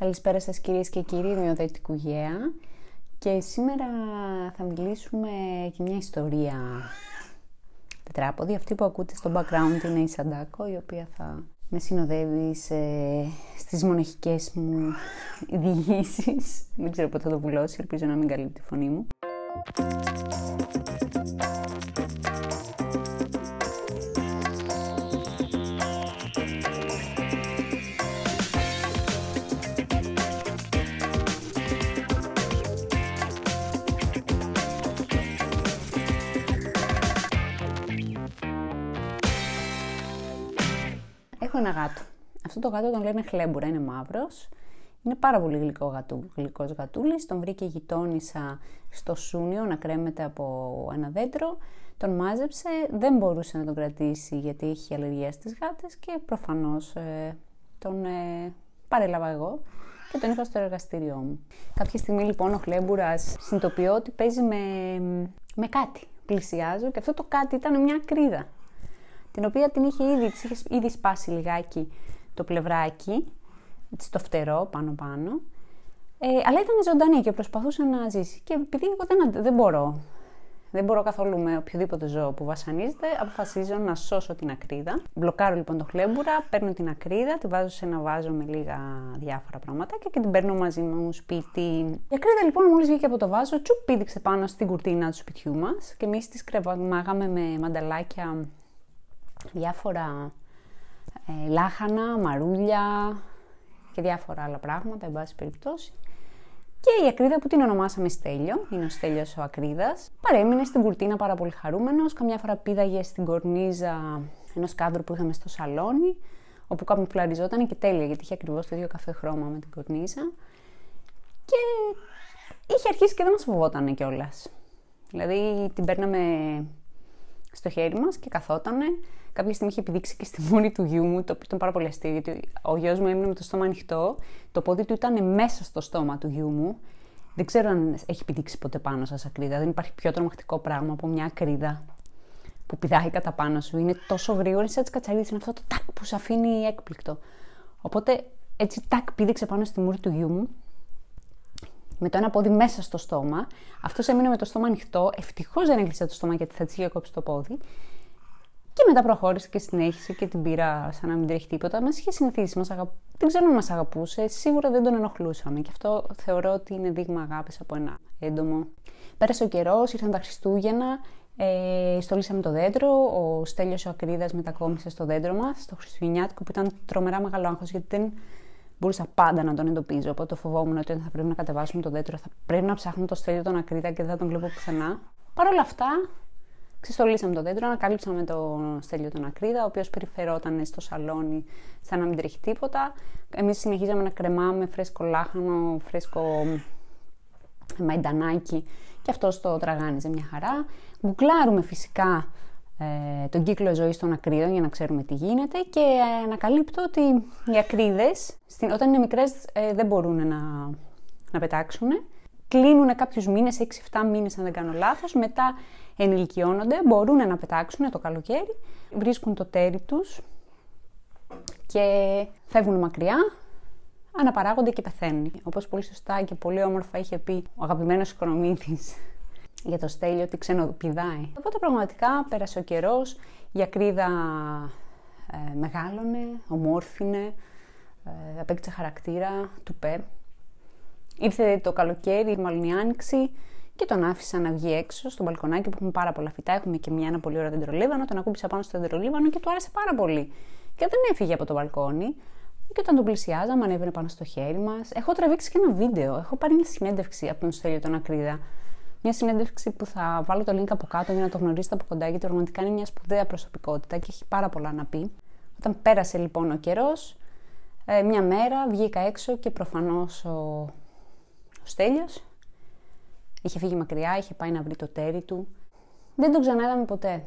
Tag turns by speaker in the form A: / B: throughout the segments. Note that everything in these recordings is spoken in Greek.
A: Καλησπέρα σας κυρίες και κύριοι, είμαι ο Δέτικου Γέα και σήμερα θα μιλήσουμε για μια ιστορία τετράποδη. Αυτή που ακούτε στο background είναι η Σαντάκο, η οποία θα με συνοδεύει σε, στις μοναχικές μου διηγήσεις. Δεν ξέρω πότε θα το βουλώσει, ελπίζω να μην καλύπτει τη φωνή μου. Έχω ένα γάτο. Αυτό το γάτο τον λένε χλέμπουρα, είναι μαύρος. Είναι πάρα πολύ γλυκό γατού, γλυκός γατούλης. Τον βρήκε η γειτόνισσα στο Σούνιο να κρέμεται από ένα δέντρο. Τον μάζεψε, δεν μπορούσε να τον κρατήσει γιατί έχει αλλεργία στις γάτες και προφανώς ε, τον ε, παρέλαβα εγώ και τον είχα στο εργαστήριό μου. Κάποια στιγμή λοιπόν ο Χλέμπουρας συνειδητοποιώ ότι παίζει με, με κάτι. Πλησιάζω και αυτό το κάτι ήταν μια κρίδα την οποία την είχε ήδη, της είχες ήδη σπάσει λιγάκι το πλευράκι, στο φτερό πάνω πάνω, ε, αλλά ήταν ζωντανή και προσπαθούσε να ζήσει. Και επειδή εγώ δεν, δεν μπορώ, δεν μπορώ καθόλου με οποιοδήποτε ζώο που βασανίζεται, αποφασίζω να σώσω την ακρίδα. Μπλοκάρω λοιπόν το χλέμπουρα, παίρνω την ακρίδα, τη βάζω σε ένα βάζο με λίγα διάφορα πράγματα και την παίρνω μαζί μου σπίτι. Η ακρίδα λοιπόν μόλις βγήκε από το βάζο, τσουπ πήδηξε πάνω στην κουρτίνα του σπιτιού μας και εμείς τη κρεβαμάγαμε με μανταλάκια διάφορα ε, λάχανα, μαρούλια και διάφορα άλλα πράγματα, εν πάση περιπτώσει. Και η ακρίδα που την ονομάσαμε Στέλιο, είναι ο Στέλιος ο Ακρίδας, παρέμεινε στην κουρτίνα πάρα πολύ χαρούμενος, καμιά φορά πήδαγε στην κορνίζα ενός κάδρου που είχαμε στο σαλόνι, όπου καμουφλαριζόταν και τέλεια, γιατί είχε ακριβώς το ίδιο καφέ χρώμα με την κορνίζα. Και είχε αρχίσει και δεν μας φοβότανε κιόλας. Δηλαδή την παίρναμε στο χέρι μας και καθότανε κάποια στιγμή είχε επιδείξει και στη μούρη του γιού μου, το οποίο ήταν πάρα πολύ αστείο, γιατί ο γιος μου έμεινε με το στόμα ανοιχτό, το πόδι του ήταν μέσα στο στόμα του γιού μου. Δεν ξέρω αν έχει πηδήξει ποτέ πάνω σας ακρίδα. Δεν υπάρχει πιο τρομακτικό πράγμα από μια ακρίδα που πηδάει κατά πάνω σου. Είναι τόσο γρήγορη, σαν τις κατσαρίδες. Είναι αυτό το τάκ που σε αφήνει έκπληκτο. Οπότε έτσι τάκ πήδηξε πάνω στη μούρη του γιού μου με το ένα πόδι μέσα στο στόμα. Αυτός έμεινε με το στόμα ανοιχτό. Ευτυχώς δεν έκλεισε το στόμα γιατί θα της είχε κόψει το πόδι. Και μετά προχώρησε και συνέχισε και την πήρα σαν να μην τρέχει τίποτα. Μας είχε συνηθίσει, μας αγα... δεν ξέρω αν μας αγαπούσε, σίγουρα δεν τον ενοχλούσαμε. Και αυτό θεωρώ ότι είναι δείγμα αγάπης από ένα έντομο. Πέρασε ο καιρός, ήρθαν τα Χριστούγεννα, ε, στολίσαμε το δέντρο. Ο Στέλιος ο Ακρίδας μετακόμισε στο δέντρο μας, στο Χριστουγεννιάτικο, που ήταν τρομερά μεγάλο άγχος, γιατί δεν μπορούσα πάντα να τον εντοπίζω. Οπότε το φοβόμουν ότι θα πρέπει να κατεβάσουμε το δέντρο, θα πρέπει να ψάχνουμε το Στέλιο τον Ακρίδα και δεν θα τον βλέπω πουθενά. Παρ' όλα αυτά, Ξεστολίσαμε το δέντρο, ανακαλύψαμε τον Στέλιο τον Ακρίδα, ο οποίος περιφερόταν στο σαλόνι σαν να μην τρέχει τίποτα. Εμείς συνεχίζαμε να κρεμάμε φρέσκο λάχανο, φρέσκο μαϊντανάκι και αυτό το τραγάνιζε μια χαρά. Γκουκλάρουμε φυσικά ε, τον κύκλο ζωής των ακρίδων για να ξέρουμε τι γίνεται και ε, ανακαλύπτω ότι οι ακρίδες, όταν είναι μικρές, ε, δεν μπορούν να, να πετάξουν. Κλείνουν κάποιους μήνες, 6-7 μήνες αν δεν κάνω λάθος. Μετά ενηλικιώνονται, μπορούν να πετάξουν το καλοκαίρι, βρίσκουν το τέρι τους και φεύγουν μακριά, αναπαράγονται και πεθαίνουν. Όπως πολύ σωστά και πολύ όμορφα είχε πει ο αγαπημένος οικονομήτης για το στέλιο ότι ξενοπηδάει. Οπότε πραγματικά πέρασε ο καιρός, η ακρίδα ε, μεγάλωνε, ομόρφινε, ε, απέκτησε χαρακτήρα, του πέ. Ήρθε το καλοκαίρι, μάλλον η άνοιξη, και τον άφησα να βγει έξω στο μπαλκονάκι που έχουμε πάρα πολλά φυτά. Έχουμε και μια ένα πολύ ωραίο δεντρολίβανο. Τον ακούμπησα πάνω στο δεντρολίβανο και του άρεσε πάρα πολύ. Και δεν έφυγε από το μπαλκόνι. Και όταν τον πλησιάζαμε, ανέβαινε πάνω στο χέρι μας. Έχω τραβήξει και ένα βίντεο. Έχω πάρει μια συνέντευξη από τον Στέλιο τον Ακρίδα. Μια συνέντευξη που θα βάλω το link από κάτω για να το γνωρίσετε από κοντά, γιατί πραγματικά είναι μια σπουδαία προσωπικότητα και έχει πάρα πολλά να πει. Όταν πέρασε λοιπόν ο καιρός, ε, μια μέρα βγήκα έξω και προφανώς ο, ο Στέλιος Είχε φύγει μακριά, είχε πάει να βρει το τέρι του. Δεν τον ξαναείδαμε ποτέ.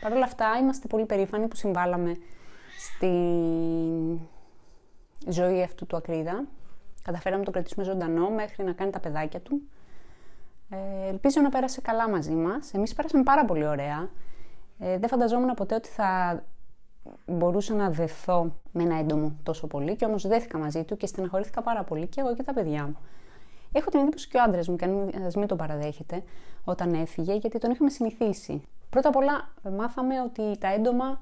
A: Παρ' όλα αυτά είμαστε πολύ περήφανοι που συμβάλαμε στη ζωή αυτού του ακρίδα. Καταφέραμε να το κρατήσουμε ζωντανό μέχρι να κάνει τα παιδάκια του. Ε, ελπίζω να πέρασε καλά μαζί μας. Εμείς πέρασαμε πάρα πολύ ωραία. Ε, δεν φανταζόμουν ποτέ ότι θα μπορούσα να δεθώ με ένα έντομο τόσο πολύ και όμως δέθηκα μαζί του και στεναχωρήθηκα πάρα πολύ και εγώ και τα παιδιά μου. Έχω την εντύπωση και ο άντρας μου, και αν μην τον παραδέχεται, όταν έφυγε, γιατί τον είχαμε συνηθίσει. Πρώτα απ' όλα, μάθαμε ότι τα έντομα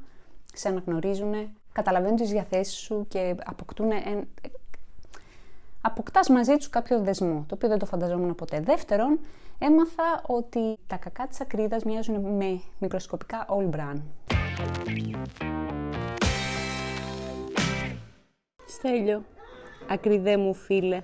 A: σε αναγνωρίζουν, καταλαβαίνουν τις διαθέσεις σου και αποκτούν εν... αποκτάς μαζί τους κάποιο δεσμό, το οποίο δεν το φανταζόμουν ποτέ. Δεύτερον, έμαθα ότι τα κακά της ακρίδας μοιάζουν με μικροσκοπικά all
B: Στέλιο, ακριδέ μου φίλε,